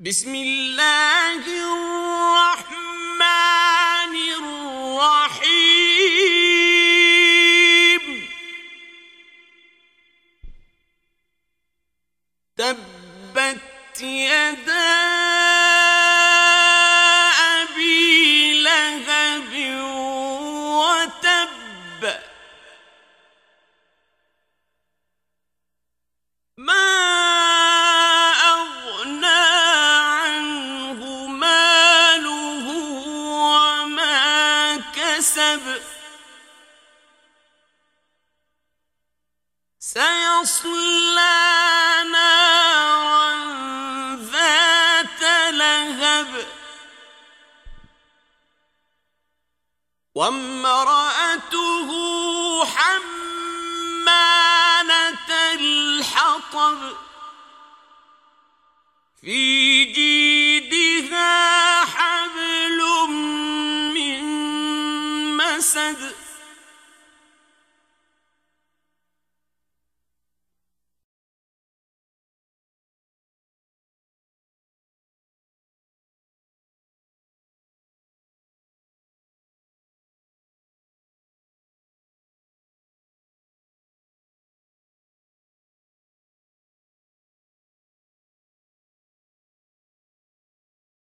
بسم الله الرحمن الرحيم. تبت يدا كسب سيصلى نارا ذات لهب. وامرأته حمالة الحطب. في جيدها حبل من مسد